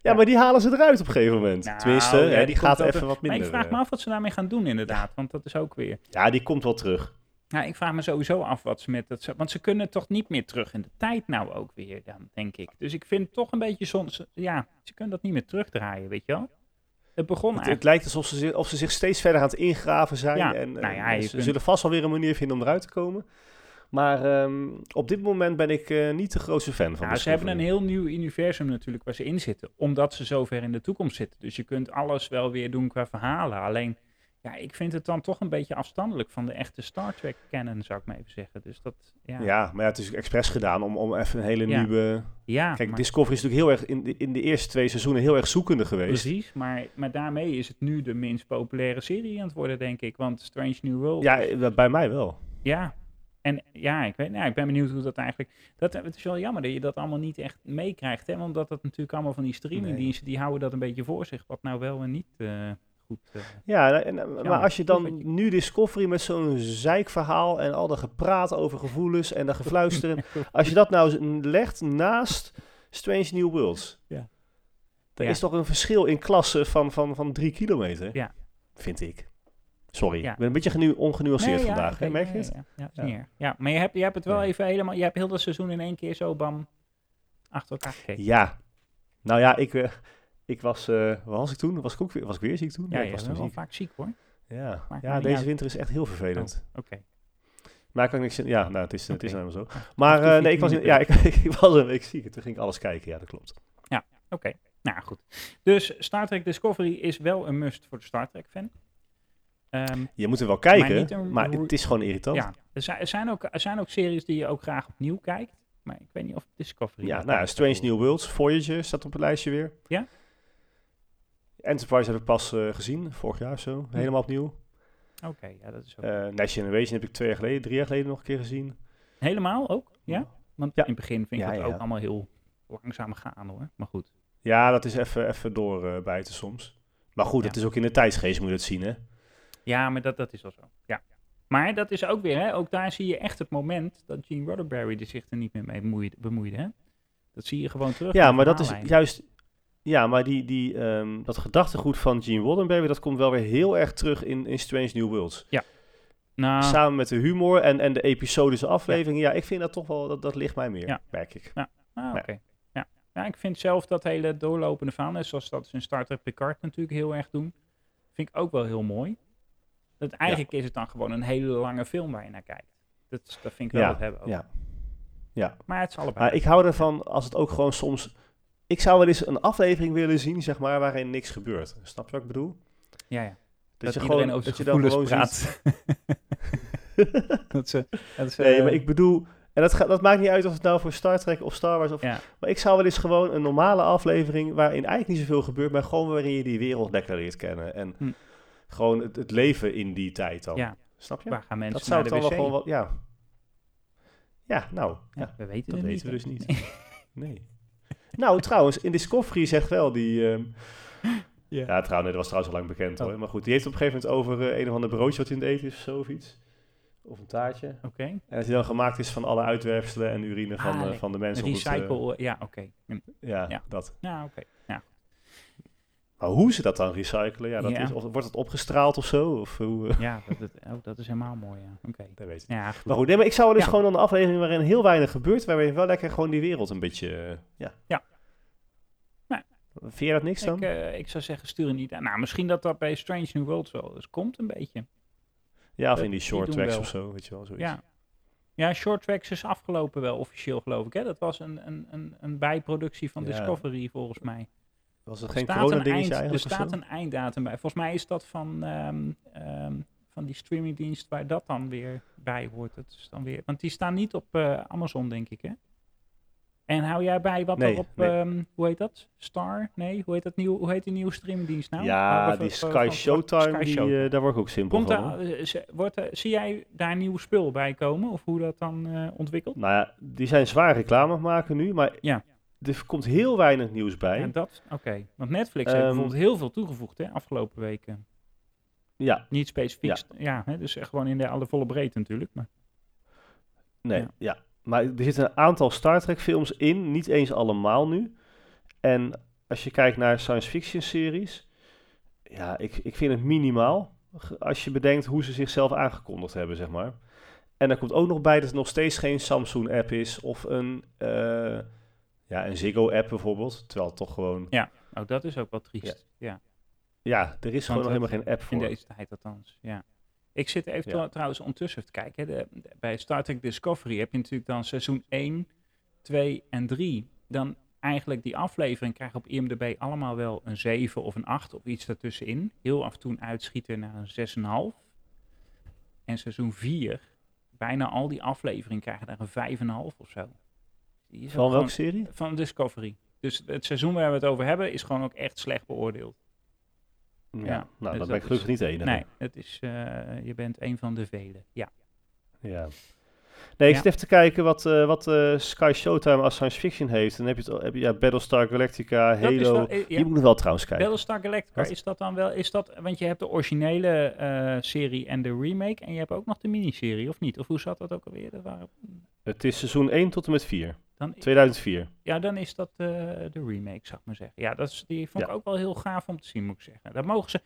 Ja, maar die halen ze eruit op een gegeven moment. Nou, Tenminste, ja, hè, die gaat even wat Maar minder. ik vraag me eh, af wat ze daarmee gaan doen, inderdaad. Want dat is ook weer. Ja, die komt wel terug. Nou, ik vraag me sowieso af wat ze met dat. ze- Want ze kunnen toch niet meer terug in de tijd, nou ook weer, dan, denk ik. Dus ik vind het toch een beetje soms. Ja, ze kunnen dat niet meer terugdraaien, weet je wel? Het begon Het, het lijkt alsof ze, zich- of ze zich steeds verder aan het ingraven zijn. Ja, en, nou ja, en ze kunt- zullen vast wel weer een manier vinden om eruit te komen. Maar ehm, op dit moment ben ik eh, niet de grootste fan van Nou, ze hebben een heel nieuw universum natuurlijk waar ze in zitten. Omdat ze zo ver in de toekomst zitten. Dus je kunt alles wel weer doen qua verhalen. Alleen, ja, ik vind het dan toch een beetje afstandelijk van de echte Star Trek canon, zou ik maar even zeggen. Dus dat, ja. Ja, maar ja, het is expres gedaan om, om even een hele Ja. nieuwe... Ja, Kijk, maar- Discovery is natuurlijk heel erg in de, in de eerste twee seizoenen heel erg zoekende geweest. Precies, maar, maar daarmee is het nu de minst populaire serie aan het worden, denk ik. Want Strange New World, ja. Ja, eh, bij mij wel. En ja, ik, weet, nou, ik ben benieuwd hoe dat eigenlijk... Dat, het is wel jammer dat je dat allemaal niet echt meekrijgt, hè. Want dat het natuurlijk allemaal van die streamingdiensten, die houden dat een beetje voor zich. Wat nou wel en niet eh, goed... eh, Ja, en, en- maar als je dan dat nu Discovery met zo'n zeikverhaal en al dat gepraat over gevoelens en dat gefluisteren, als je dat nou legt naast Strange New Worlds, Ja. er Ja. is toch een verschil in klasse van, van, van drie kilometer, Ja. vind ik. Sorry, Ja. ik ben een beetje genu- ongenuanceerd Nee, vandaag, hè? merk ja, je het? Ja, ja, Ja. maar je hebt, je hebt het wel even helemaal... Je hebt heel dat seizoen in één keer zo bam achter elkaar gekeken. Ja. Nou ja, ik, eh, ik was, waar was ik toen? Was ik, ook weer, was ik weer ziek toen? Ja, Nee, ik was toen wel vaak ziek, hoor. Ja, Maakt ja deze uit. winter is echt heel vervelend. Oké. Maar ik kan niks Ja, nou, het is, het is nou helemaal zo. Maar eh, nee, ik was, in, ja, ik, ik was een week ziek en toen ging ik alles kijken. Ja, dat klopt. Oké, nou goed. Dus Star Trek Discovery is wel een must voor de Star Trek fan. Ehm, Je moet er wel Maar kijken, maar, roe- het is gewoon irritant. Ja, ja, er zijn, er, zijn ook, er zijn ook series die je ook graag opnieuw kijkt. Maar ik weet niet of Discovery... nou ja, ook Strange New Worlds, Voyager staat op het lijstje weer. Ja? Enterprise heb ik pas eh, gezien, vorig jaar of zo. Hm. Helemaal opnieuw. Oké, ja, dat is ook... Eh Next Generation heb ik twee jaar geleden, drie jaar geleden nog een keer gezien. Helemaal ook? Ja? Want Ja. in het begin vind ik Ja, dat ja, ook allemaal heel langzaam gaan hoor. Maar goed. Ja, dat is even, even doorbijten soms. Maar goed, het is ook in de tijdsgeest moet je het zien, hè? Ja, maar dat, dat is wel zo. Ja. Maar dat is ook weer, hè, ook daar zie je echt het moment dat Gene Roddenberry er zich er niet meer mee bemoeide. bemoeide hè? Dat zie je gewoon terug. Ja, maar dat is juist... Ja, maar die, die, ehm, dat gedachtegoed van Gene Roddenberry, dat komt wel weer heel erg terug in, in Strange New Worlds. Nou, Samen met de humor en, en de episodische afleveringen. Ja. ik vind dat toch wel, dat, dat ligt mij meer, Ja. merk ik. ah, ja. oké. Ja. ja, ik vind zelf dat hele doorlopende verhaal, zoals dat ze in Star Trek Picard natuurlijk heel erg doen, vind ik ook wel heel mooi. Dat eigenlijk is het dan gewoon een hele lange film waar je naar kijkt. Dat, dat vind ik wel Ja, wat hebben ook. ja. Maar het is allebei. Ik hou ervan als het ook gewoon soms... Ik zou wel eens een aflevering willen zien, zeg maar, waarin niks gebeurt. Snap je wat ik bedoel? Ja, ja. Dat, Dat, je iedereen gewoon, over dat je dan gewoon praat. dat ze, dat ze, Nee, maar ik bedoel, en dat, dat maakt niet uit of het nou voor Star Trek of Star Wars of... Ja. Maar ik zou wel eens gewoon een normale aflevering waarin eigenlijk niet zoveel gebeurt, maar gewoon waarin je die wereld lekker leert kennen. En Hm. gewoon het, het leven in die tijd dan. Ja. Snap je? Waar gaan mensen dat zou naar de dan wel gewoon ja. Ja, nou, ja, we weten dat weten we dus niet. Nee. Nee. Nou, trouwens, in Discovery zegt wel die... ehm, Ja. ja, trouwens, dat was trouwens al lang bekend Oh. hoor. Maar goed, die heeft op een gegeven moment over eh, een of ander broodje wat in het eten is of zo of iets. Of een taartje. Oké. En dat die dan gemaakt is van alle uitwerpselen en urine van, Ah, van de mensen. het, eh, Recycle, ja, oké. Ja, Ja. dat. Ja, oké. Ja. Maar hoe ze dat dan recyclen, ja, dat Ja. Is, of wordt het opgestraald of zo? Of hoe, eh, Ja, dat, dat, oh, dat is helemaal mooi, ja. Oké. weet ik. Ja, goed. Maar goed, nee, maar ik zou wel eens Ja. gewoon een aflevering waarin heel weinig gebeurt, waarbij je wel lekker gewoon die wereld een beetje, eh, ja. Ja. Nee. Vind je dat niks dan? Ik, eh, ik zou zeggen, stuur niet aan. Nou, misschien dat dat bij Strange New Worlds wel eens komt, een beetje. ja, of dat- in die short tracks of zo, weet je wel, zoiets. Ja. Ja, Short Tracks is afgelopen wel officieel, geloof ik. Hè? Dat was een, een, een, een bijproductie van. Discovery, volgens mij. Was het Er geen staat corona een dingetje eind- eigenlijk Er staat een einddatum bij. Volgens mij is dat van, ehm, ehm, van die streamingdienst waar dat dan weer bij hoort. Dat is dan weer, want die staan niet op eh, Amazon, denk ik, hè? En hou jij bij wat Nee, er op, nee. ehm, hoe heet dat? Star? Nee, hoe heet, dat nieuw, hoe heet die nieuwe streamingdienst nou? ja, die Sky Showtime, Sky die, Showtime. eh, daar word ik ook simpel Komt van. eh, ze- wordt er, zie jij daar nieuw spul bij komen? Of hoe dat dan ontwikkelt? Nou ja, die zijn zwaar reclame maken nu, maar Ja. Er komt heel weinig nieuws bij. Ja, dat, oké. Want Netflix heeft Ehm, bijvoorbeeld heel veel toegevoegd, hè, afgelopen weken. Ja, Niet specifiek, ja, hè, dus echt gewoon in de alle volle breedte natuurlijk. Maar, nee, Ja. ja. Maar er zitten een aantal Star Trek films in, niet eens allemaal nu. En als je kijkt naar science fiction series, ja, ik, ik vind het minimaal. Als je bedenkt hoe ze zichzelf aangekondigd hebben, zeg maar. En er komt ook nog bij dat het nog steeds geen Samsung-app is of een, eh, ja, een Ziggo-app bijvoorbeeld. Terwijl toch gewoon, Ja. oh, dat is ook wel triest. Ja. ja, er is gewoon nog helemaal geen app In voor. deze tijd althans, ja. Ik zit even Ja. trouwens ondertussen te kijken. De, de- bij Star Trek Discovery heb je natuurlijk dan seizoen 1, 2 en 3. Dan eigenlijk die aflevering krijgen op IMDb allemaal wel een 7 of een 8 of iets daartussenin. Heel af en toe een uitschieter naar een 6,5. En seizoen 4, bijna al die afleveringen krijgen daar een 5,5 of zo. Van welke gewoon- serie? Van Discovery. Dus het seizoen waar we het over hebben is gewoon ook echt slecht beoordeeld. Ja, Ja, nou, dus dan ben dat ik gelukkig niet de enige. Nee, het is, eh, je bent een van de velen. Ja. Ja. Nee, ik Ja. zit even te kijken wat, eh, wat eh, Sky Showtime als science fiction heeft. Dan heb je, het, heb je ja, Battlestar Galactica, Dat Halo. wel- eh, ja. Die moet nog wel trouwens kijken. Battlestar Galactica, Wat? is dat dan wel, is dat, want je hebt de originele serie en de remake en je hebt ook nog de miniserie, of niet? Of hoe zat dat ook alweer? Dat waren, Het is seizoen 1 tot en met 4. Dan, 2004. ja, dan is dat eh, de remake, zou ik maar zeggen. Ja, dat is, die vond ik Ja. ook wel heel gaaf om te zien, moet ik zeggen. Daar, mogen ze,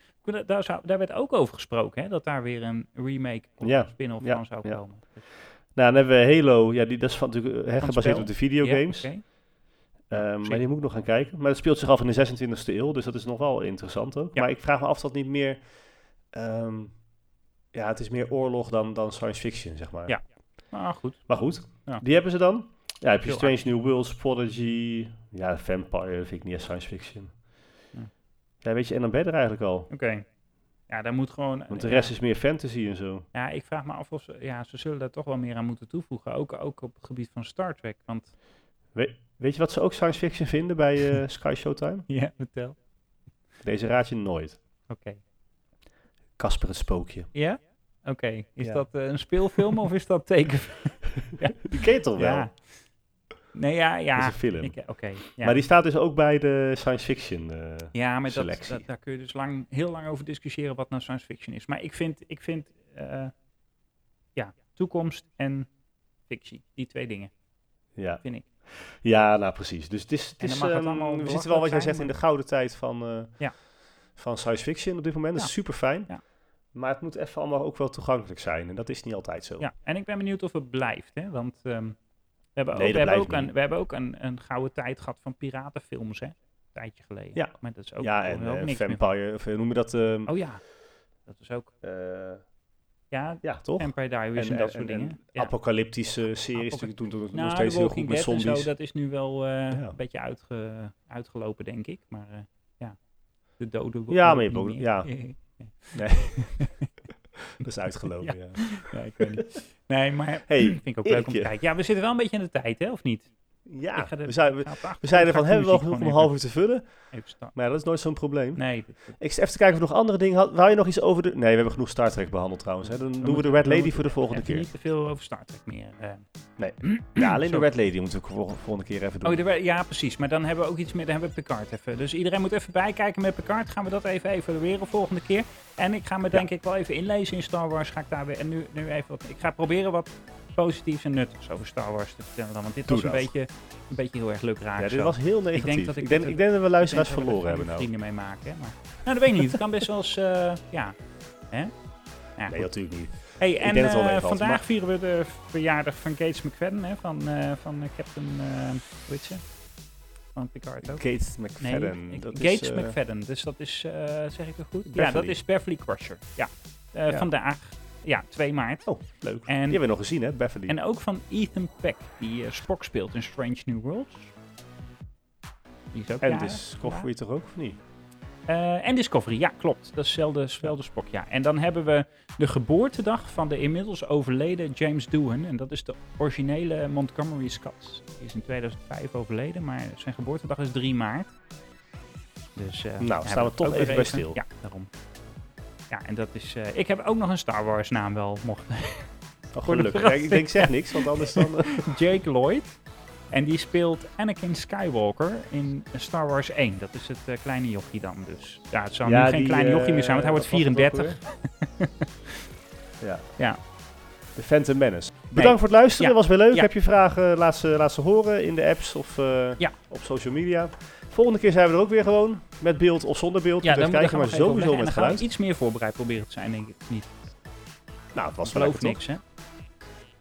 daar, zou, daar werd ook over gesproken, hè, dat daar weer een remake of Ja, spin-off ja, van zou ja. komen. Dus, Nou, dan hebben we Halo. Ja, die, dat is van, natuurlijk eh, Van gebaseerd op de videogames. Ehm, maar die moet ik nog gaan kijken. Maar dat speelt zich af in de 26e eeuw, dus dat is nog wel interessant ook. Maar ik vraag me af of dat niet meer... ehm, ja, het is meer oorlog dan, dan science fiction, zeg maar. Ja. Nou, goed. Maar goed, Ja. die hebben ze dan. Ja, heb je Heel Strange New Worlds, Prodigy. Ja, Vampire vind ik niet echt science fiction. Ja. Ja, weet je, en dan ben je er eigenlijk al. Oké. Ja, daar moet gewoon... Want de ja. rest is meer fantasy en zo. Ja, ik vraag me af of ze, ja, ze zullen daar toch wel meer aan moeten toevoegen. Ook, ook op het gebied van Star Trek. Want, We- weet je wat ze ook science fiction vinden bij eh, Sky Showtime? ja, vertel. Deze raad je nooit. Oké. Casper het spookje. Ja? Oké. Is Ja. dat eh, een speelfilm of is dat teken? Die ken je toch wel? Ja. Nee, ja, ja. Dat is een film. Ik- Oké. ja. Maar die staat dus ook bij de science fiction. eh, ja, maar dat, selectie. dat, daar kun je dus lang, heel lang over discussiëren wat nou science fiction is. Maar ik vind, ik vind eh, ja, toekomst en fictie, die twee dingen, ja. vind ik. ja, nou precies. Dus het is, het is het ehm, we zitten wel, wat jij zegt, in de gouden tijd van, eh, Ja. van science fiction op dit moment. Dat is super fijn. Ja. Maar het moet even allemaal ook wel toegankelijk zijn. En dat is niet altijd zo. Ja, en ik ben benieuwd of het blijft, hè? want ehm, hebben ook, Nee, we hebben ook, een, we hebben ook een, een gouden tijd gehad van piratenfilms, hè? Een tijdje geleden. Ja. Maar dat is ook, Ja, en ook eh, niks meer. Vampire, of eh, noem je dat? ehm, Oh ja, dat is ook, eh, ja, ja, toch? Vampire Diaries en, dat soort dingen. Ja. Apocalyptische series Apoca- natuurlijk toen toen nog Nou, steeds The heel goed met en zombies. zo, dat is nu wel Ja. een beetje uitge, uitgelopen, denk ik. Maar eh, ja, de dode Ja, maar je hebt ook- meer. ja. Nee. dat is uitgelopen, ja. Ja, ik weet niet. Nee, maar Hey, vind ik ook leuk om te kijken. Ja, we zitten wel een beetje in de tijd, hè, of niet? Ja, de- we zijn, we, de we ervan, ik hebben we wel genoeg om een half uur te vullen? Maar ja, dat is nooit zo'n probleem. Nee, Ik even te kijken of we nog andere dingen hadden. Wou je nog iets over de... Nee, we hebben genoeg Star Trek behandeld trouwens. Hè. Dan doen we de Red Lady voor de volgende keer. niet te veel over Star Trek meer. eh. Ja, alleen de. Red Lady moeten we vol- volgende keer even doen. Oh, de, Red- ja, precies. Maar dan hebben we ook iets meer. Dan hebben we Picard even. Dus iedereen moet even bijkijken met Picard. Gaan we dat even evalueren volgende keer. En ik ga me denk ik wel even inlezen in Star Wars. Ga ik daar weer. En nu, nu even wat. Ik ga proberen wat positiefs en nuttigs over Star Wars te vertellen. Dan, want dit Doe was een dat. beetje, een beetje heel erg leuk raak. ja, dit zo. was heel negatief. denk Ik dat denk, ik ik, het- denk, dat we luisteraars Ik denk dat we verloren er hebben nou. vrienden mee maken. Hè? Maar, nou, dat weet ik niet. Het kan best wel eens. eh, ja. Hè? Ja, Nee, natuurlijk niet. Hey, en dat het meevalt, vandaag maar- vieren we de verjaardag van Gates McFadden, hè, van, eh, van Captain, hoe heet ze? Van Picard ook. Nee, McFadden. ik- dat Gates is, McFadden, dus dat is, zeg ik dat goed? Ja, dat is Beverly Crusher. Ja. Ja. Vandaag, ja, 2 maart. Oh, leuk. Die En, hebben we nog gezien, hè, Beverly. en ook van Ethan Peck, die eh, Spock speelt in Strange New Worlds. Die is ook En Discovery toch ook, of niet? Eh, en Discovery, ja, klopt. Dat is hetzelfde, spok, ja. En dan hebben we de geboortedag van de inmiddels overleden James Doohan. En dat is de originele Montgomery Scott. Die is in 2005 overleden, maar zijn geboortedag is 3 maart. Dus, eh, Nou, staan we toch even bij stil. Ja, daarom. Ja, en dat is... eh, ik heb ook nog een Star Wars naam wel, mocht Oh, gelukkig. Ik denk, zeg niks, want anders dan... eh, Jake Lloyd. En die speelt Anakin Skywalker in Star Wars 1. Dat is het eh, kleine jochie dan dus. Ja, het zou Ja, nu geen kleine jochie meer zijn, want hij wordt wat was het ook 34. ja. Ja. De Phantom Menace. Bedankt voor het luisteren, Ja. was weer leuk. Ja. Heb je vragen, laat ze, laat ze horen in de apps of Ja. op social media. Volgende keer zijn we er ook weer gewoon, met beeld of zonder beeld. Ja, dan, kijken, maar sowieso met geluid. iets meer voorbereid proberen te zijn, denk ik. Niet. Nou, het was wel toch? niks, hè?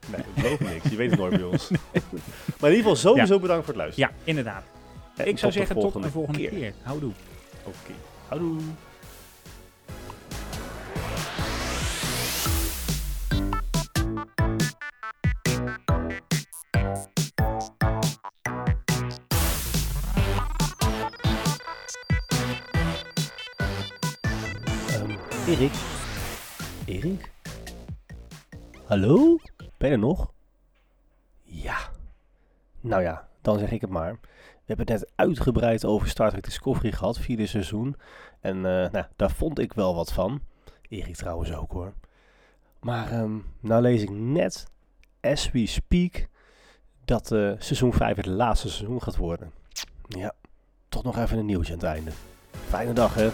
Nee, ik beloof niks. Je weet het nooit bij ons. Maar in ieder geval sowieso bedankt voor het luisteren. Ja, inderdaad. En ik zou zeggen tot de volgende keer. keer. Houdoe. Oké. Houdoe. Hallo? Ben je er nog? Ja. Nou ja, dan zeg ik het maar. We hebben het net uitgebreid over Star Trek Discovery gehad, vierde seizoen. En eh, nou, daar vond ik wel wat van. Erik trouwens ook hoor. Maar ehm, nou lees ik net, as we speak, dat eh, seizoen 5 het laatste seizoen gaat worden. Ja, toch nog even een nieuwtje aan het einde. Fijne dag hè.